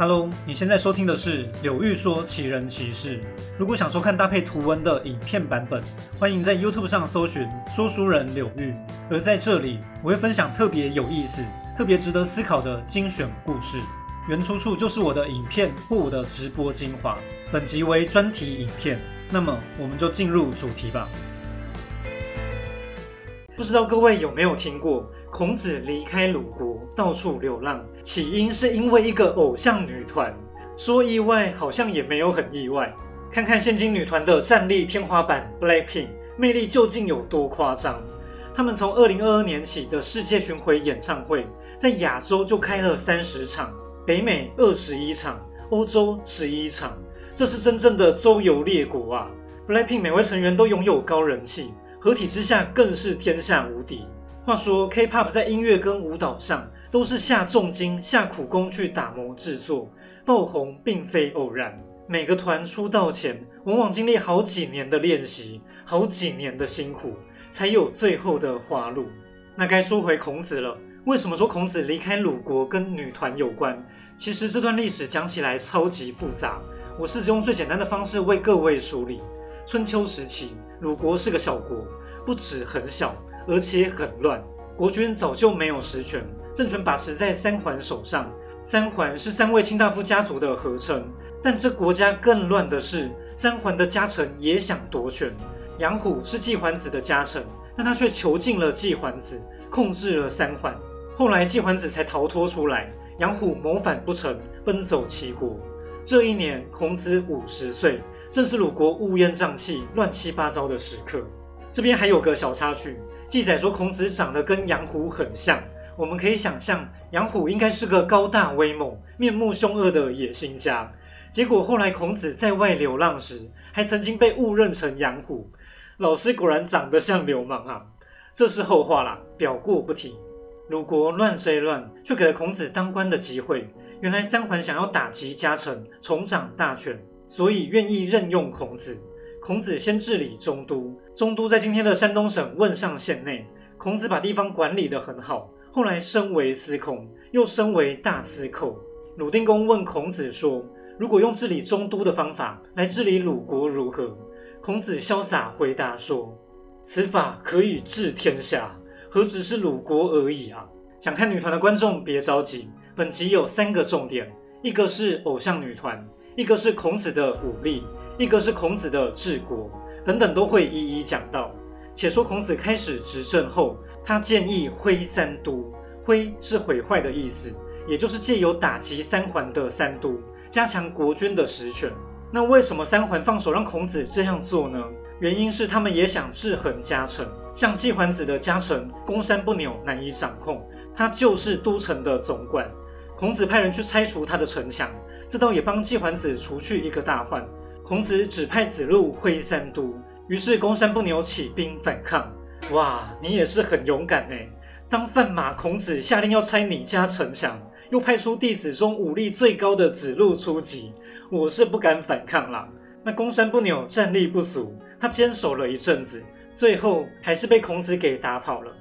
Hello，你现在收听的是柳玉说奇人奇事。如果想收看搭配图文的影片版本，欢迎在 YouTube 上搜寻说书人柳玉。而在这里，我会分享特别有意思、特别值得思考的精选故事，原出处就是我的影片或我的直播精华。本集为专题影片，那么我们就进入主题吧。不知道各位有没有听过？孔子离开鲁国，到处流浪，起因是因为一个偶像女团。说意外，好像也没有很意外。看看现今女团的战力天花板 Blackpink，魅力究竟有多夸张？他们从二零二二年起的世界巡回演唱会，在亚洲就开了三十场，北美二十一场，欧洲十一场，这是真正的周游列国啊！Blackpink 每位成员都拥有高人气，合体之下更是天下无敌。话说，K-pop 在音乐跟舞蹈上都是下重金、下苦功去打磨制作，爆红并非偶然。每个团出道前，往往经历好几年的练习，好几年的辛苦，才有最后的花路。那该说回孔子了。为什么说孔子离开鲁国跟女团有关？其实这段历史讲起来超级复杂，我试着用最简单的方式为各位梳理。春秋时期，鲁国是个小国，不止很小。而且很乱，国君早就没有实权，政权把持在三桓手上。三桓是三位卿大夫家族的合称，但这国家更乱的是，三桓的家臣也想夺权。杨虎是季桓子的家臣，但他却囚禁了季桓子，控制了三桓。后来季桓子才逃脱出来，杨虎谋反不成，奔走齐国。这一年，孔子五十岁，正是鲁国乌烟瘴气、乱七八糟的时刻。这边还有个小插曲。记载说孔子长得跟杨虎很像，我们可以想象杨虎应该是个高大威猛、面目凶恶的野心家。结果后来孔子在外流浪时，还曾经被误认成杨虎。老师果然长得像流氓啊！这是后话啦，表过不提。鲁国乱虽乱，却给了孔子当官的机会。原来三桓想要打击家臣，重掌大权，所以愿意任用孔子。孔子先治理中都，中都在今天的山东省汶上县内。孔子把地方管理得很好，后来升为司空，又升为大司寇。鲁定公问孔子说：“如果用治理中都的方法来治理鲁国如何？”孔子潇洒回答说：“此法可以治天下，何止是鲁国而已啊！”想看女团的观众别着急，本集有三个重点：一个是偶像女团，一个是孔子的武力。一个是孔子的治国等等都会一一讲到。且说孔子开始执政后，他建议挥三都，挥是毁坏的意思，也就是借由打击三桓的三都，加强国君的实权。那为什么三桓放手让孔子这样做呢？原因是他们也想制衡家臣，像季桓子的家臣公山不扭，难以掌控，他就是都城的总管。孔子派人去拆除他的城墙，这倒也帮季桓子除去一个大患。孔子指派子路挥三都，于是公山不牛起兵反抗。哇，你也是很勇敢呢！当饭马，孔子下令要拆你家城墙，又派出弟子中武力最高的子路出击，我是不敢反抗啦。那公山不牛战力不俗，他坚守了一阵子，最后还是被孔子给打跑了。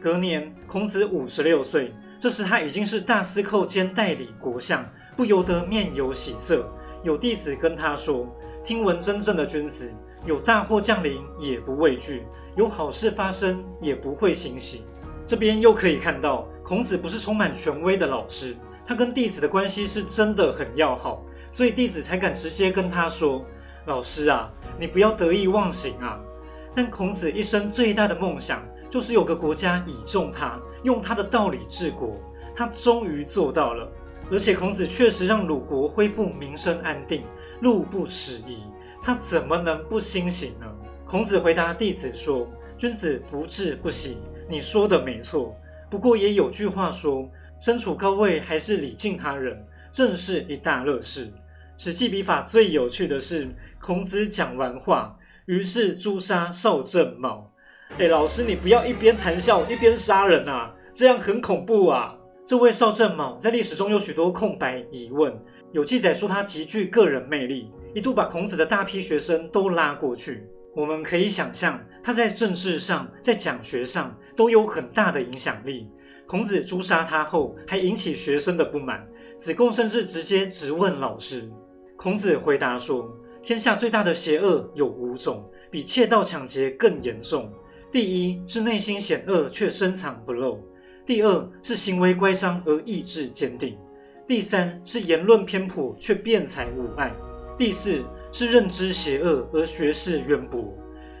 隔年，孔子五十六岁，这时他已经是大司寇兼代理国相，不由得面有喜色。有弟子跟他说。听闻真正的君子，有大祸降临也不畏惧，有好事发生也不会欣喜。这边又可以看到，孔子不是充满权威的老师，他跟弟子的关系是真的很要好，所以弟子才敢直接跟他说：“老师啊，你不要得意忘形啊！”但孔子一生最大的梦想，就是有个国家倚重他，用他的道理治国。他终于做到了，而且孔子确实让鲁国恢复民生安定。路不拾遗，他怎么能不欣喜呢？孔子回答弟子说：“君子福至不喜。”你说的没错，不过也有句话说：“身处高位还是礼敬他人，正是一大乐事。”《史记》笔法最有趣的是，孔子讲完话，于是诛杀邵正卯。哎，老师，你不要一边谈笑一边杀人啊，这样很恐怖啊！这位邵正卯在历史中有许多空白疑问。有记载说他极具个人魅力，一度把孔子的大批学生都拉过去。我们可以想象，他在政治上、在讲学上都有很大的影响力。孔子诛杀他后，还引起学生的不满，子贡甚至直接质问老师。孔子回答说：“天下最大的邪恶有五种，比窃盗抢劫更严重。第一是内心险恶却深藏不露；第二是行为乖张而意志坚定；第三是言论偏颇却辩才无碍；第四是认知邪恶而学识渊博；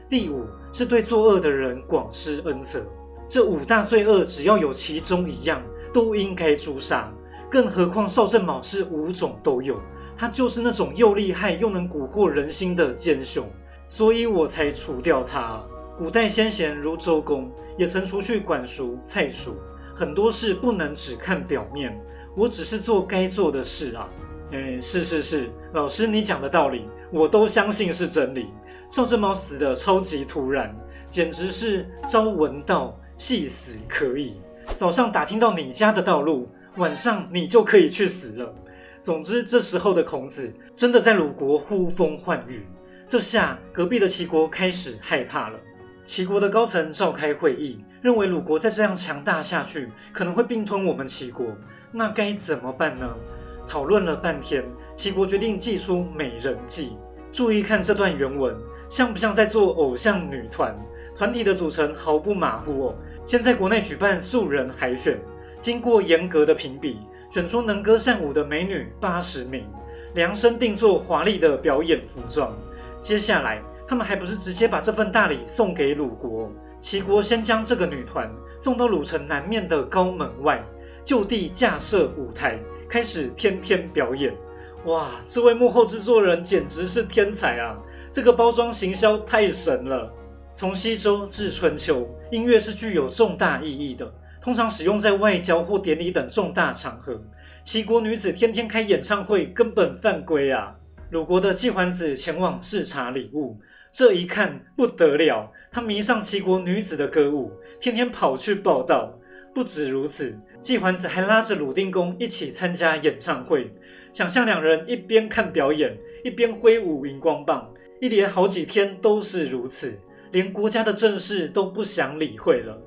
第五是对作恶的人广施恩泽。这五大罪恶，只要有其中一样，都应该诛杀。更何况邵正卯是五种都有，他就是那种又厉害又能蛊惑人心的奸雄，所以我才除掉他。古代先贤如周公，也曾除去管叔、蔡叔，很多事不能只看表面。我只是做该做的事啊。哎，是是是，老师你讲的道理，我都相信是真理。邵正猫死的超级突然，简直是朝闻道，夕死可以。早上打听到你家的道路。晚上你就可以去死了。总之，这时候的孔子真的在鲁国呼风唤雨。这下隔壁的齐国开始害怕了。齐国的高层召开会议，认为鲁国再这样强大下去，可能会并吞我们齐国。那该怎么办呢？讨论了半天，齐国决定祭出美人计。注意看这段原文，像不像在做偶像女团？团体的组成毫不马虎哦。先在国内举办素人海选。经过严格的评比，选出能歌善舞的美女八十名，量身定做华丽的表演服装。接下来，他们还不是直接把这份大礼送给鲁国？齐国先将这个女团送到鲁城南面的高门外，就地架设舞台，开始天天表演。哇，这位幕后制作人简直是天才啊！这个包装行销太神了。从西周至春秋，音乐是具有重大意义的。通常使用在外交或典礼等重大场合。齐国女子天天开演唱会，根本犯规啊！鲁国的季桓子前往视察礼物，这一看不得了，他迷上齐国女子的歌舞，天天跑去报道。不止如此，季桓子还拉着鲁定公一起参加演唱会，想象两人一边看表演，一边挥舞荧光棒，一连好几天都是如此，连国家的政事都不想理会了。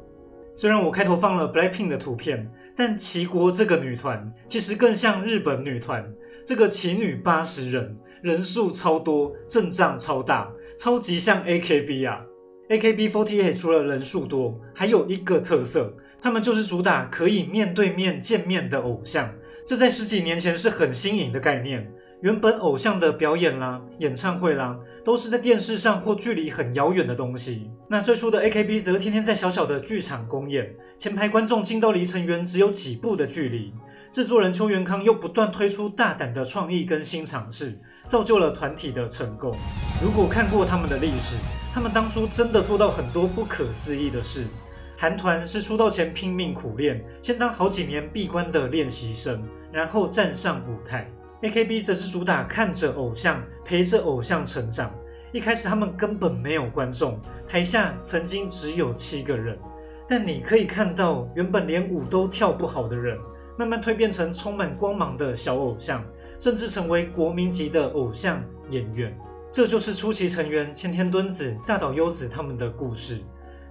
虽然我开头放了 Blackpink 的图片，但齐国这个女团其实更像日本女团。这个齐女八十人，人数超多，阵仗超大，超级像 AKB 啊！AKB48 除了人数多，还有一个特色，他们就是主打可以面对面见面的偶像。这在十几年前是很新颖的概念。原本偶像的表演啦、演唱会啦，都是在电视上或距离很遥远的东西。那最初的 AKB 则天天在小小的剧场公演，前排观众近到离成员只有几步的距离。制作人邱元康又不断推出大胆的创意跟新尝试，造就了团体的成功。如果看过他们的历史，他们当初真的做到很多不可思议的事。韩团是出道前拼命苦练，先当好几年闭关的练习生，然后站上舞台。AKB 则是主打看着偶像，陪着偶像成长。一开始他们根本没有观众，台下曾经只有七个人。但你可以看到，原本连舞都跳不好的人，慢慢蜕变成充满光芒的小偶像，甚至成为国民级的偶像演员。这就是初期成员前田敦子、大岛优子他们的故事。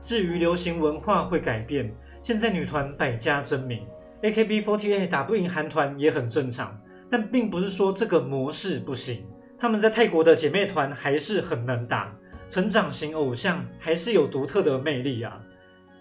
至于流行文化会改变，现在女团百家争鸣，AKB48 打不赢韩团也很正常。但并不是说这个模式不行，他们在泰国的姐妹团还是很能打，成长型偶像还是有独特的魅力啊。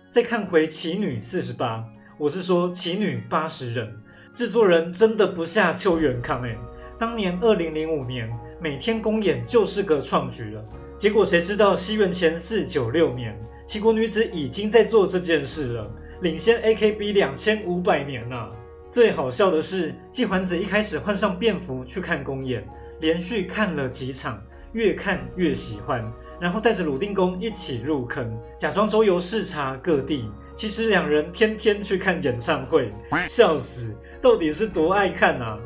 再看回奇女四十八，我是说奇女八十人，制作人真的不下邱元康哎。当年二零零五年每天公演就是个创举了，结果谁知道西元前四九六年，齐国女子已经在做这件事了，领先 AKB 两千五百年呐。最好笑的是，季桓子一开始换上便服去看公演，连续看了几场，越看越喜欢，然后带着鲁定公一起入坑，假装周游视察各地。其实两人天天去看演唱会，笑死！到底是多爱看啊？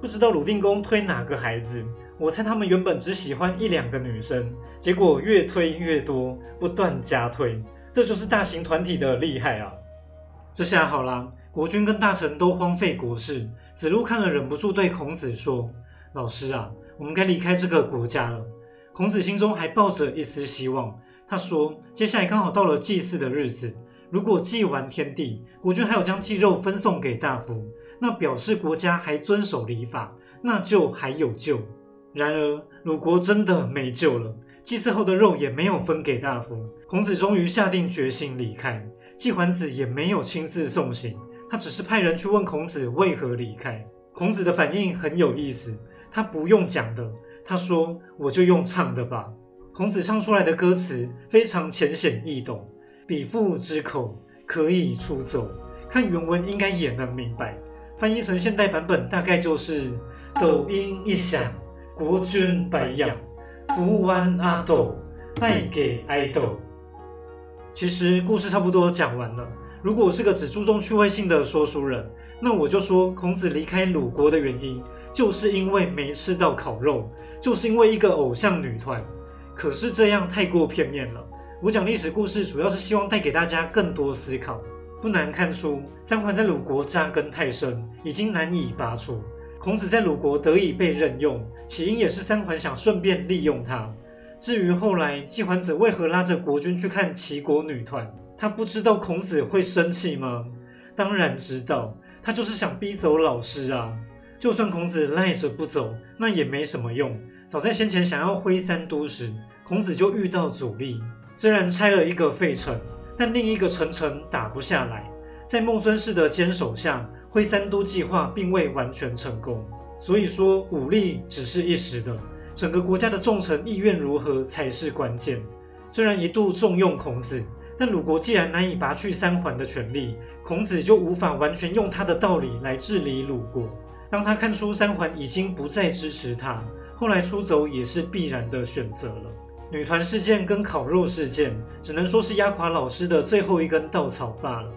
不知道鲁定公推哪个孩子？我猜他们原本只喜欢一两个女生，结果越推越多，不断加推，这就是大型团体的厉害啊！这下好啦。国君跟大臣都荒废国事，子路看了忍不住对孔子说：“老师啊，我们该离开这个国家了。”孔子心中还抱着一丝希望。他说：“接下来刚好到了祭祀的日子，如果祭完天地，国君还有将祭肉分送给大夫，那表示国家还遵守礼法，那就还有救。然而鲁国真的没救了，祭祀后的肉也没有分给大夫。孔子终于下定决心离开，季桓子也没有亲自送行，他只是派人去问孔子为何离开。孔子的反应很有意思，他不用讲的，他说我就用唱的吧。孔子唱出来的歌词非常浅显易懂。比父之口可以出走，看原文应该也能明白。翻译成现代版本大概就是：抖音一响，国君白养，福完阿斗，败给爱豆。其实故事差不多讲完了。如果我是个只注重趣味性的说书人，那我就说孔子离开鲁国的原因，就是因为没吃到烤肉，就是因为一个偶像女团。可是这样太过片面了。我讲历史故事，主要是希望带给大家更多思考。不难看出，三桓在鲁国扎根太深，已经难以拔除。孔子在鲁国得以被任用，起因也是三桓想顺便利用他。至于后来季桓子为何拉着国君去看齐国女团，他不知道孔子会生气吗？当然知道，他就是想逼走老师啊。就算孔子赖着不走，那也没什么用。早在先前想要挥三都时，孔子就遇到阻力。虽然拆了一个废城，但另一个城城打不下来。在孟孙氏的坚守下，挥三都计划并未完全成功。所以说，武力只是一时的，整个国家的众臣意愿如何才是关键。虽然一度重用孔子，但鲁国既然难以拔去三桓的权力，孔子就无法完全用他的道理来治理鲁国。当他看出三桓已经不再支持他，后来出走也是必然的选择了。女团事件跟烤肉事件，只能说是压垮老师的最后一根稻草罢了。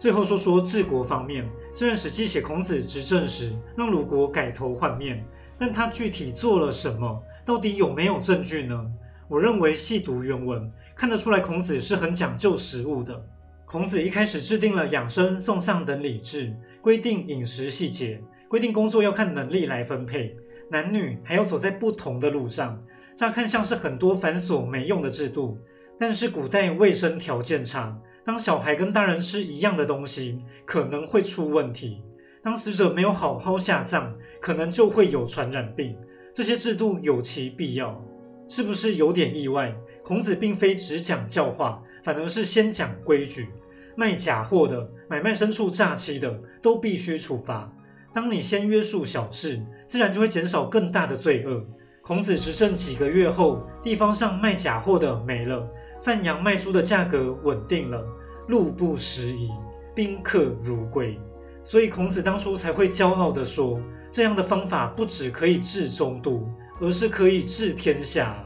最后说说治国方面，虽然《史记》写孔子执政时让鲁国改头换面，但他具体做了什么，到底有没有证据呢？我认为细读原文，看得出来孔子是很讲究食物的。孔子一开始制定了养生、送丧等礼制，规定饮食细节，规定工作要看能力来分配，男女还要走在不同的路上。乍看像是很多繁琐没用的制度，但是古代卫生条件差，当小孩跟大人吃一样的东西，可能会出问题；当死者没有好好下葬，可能就会有传染病。这些制度有其必要，是不是有点意外？孔子并非只讲教化，反而是先讲规矩。卖假货的、买卖牲畜诈欺的，都必须处罚。当你先约束小事，自然就会减少更大的罪恶。孔子执政几个月后，地方上卖假货的没了，贩羊卖猪的价格稳定了，路不拾遗，宾客如归。所以孔子当初才会骄傲地说：“这样的方法不只可以治中都，而是可以治天下。”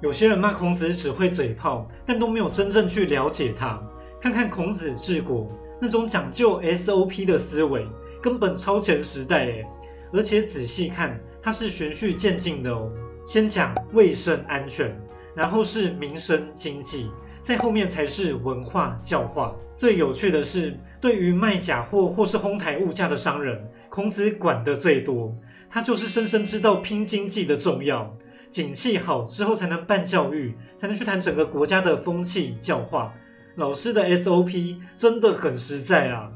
有些人骂孔子只会嘴炮，但都没有真正去了解他。看看孔子治国那种讲究 SOP 的思维，根本超前时代诶！而且仔细看。它是循序渐进的哦，先讲卫生安全，然后是民生经济，在后面才是文化教化。最有趣的是，对于卖假货或是哄抬物价的商人，孔子管的最多。他就是深深知道拼经济的重要，景气好之后才能办教育，才能去谈整个国家的风气教化。老师的 SOP 真的很实在啊！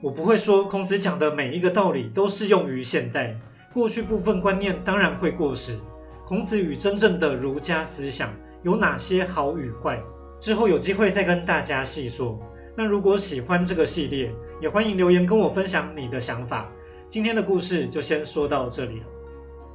我不会说孔子讲的每一个道理都适用于现代。过去部分观念当然会过时。孔子与真正的儒家思想有哪些好与坏？之后有机会再跟大家细说。那如果喜欢这个系列，也欢迎留言跟我分享你的想法。今天的故事就先说到这里了。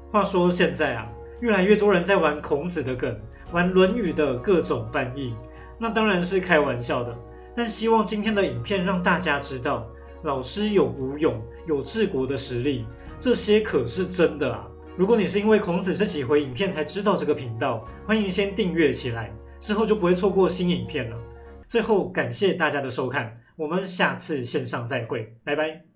话说现在啊，越来越多人在玩孔子的梗，玩《论语》的各种翻译，那当然是开玩笑的。但希望今天的影片让大家知道，老师有武勇，有治国的实力。这些可是真的啊！如果你是因为孔子这几回影片才知道这个频道，欢迎先订阅起来，之后就不会错过新影片了。最后感谢大家的收看，我们下次线上再会，拜拜。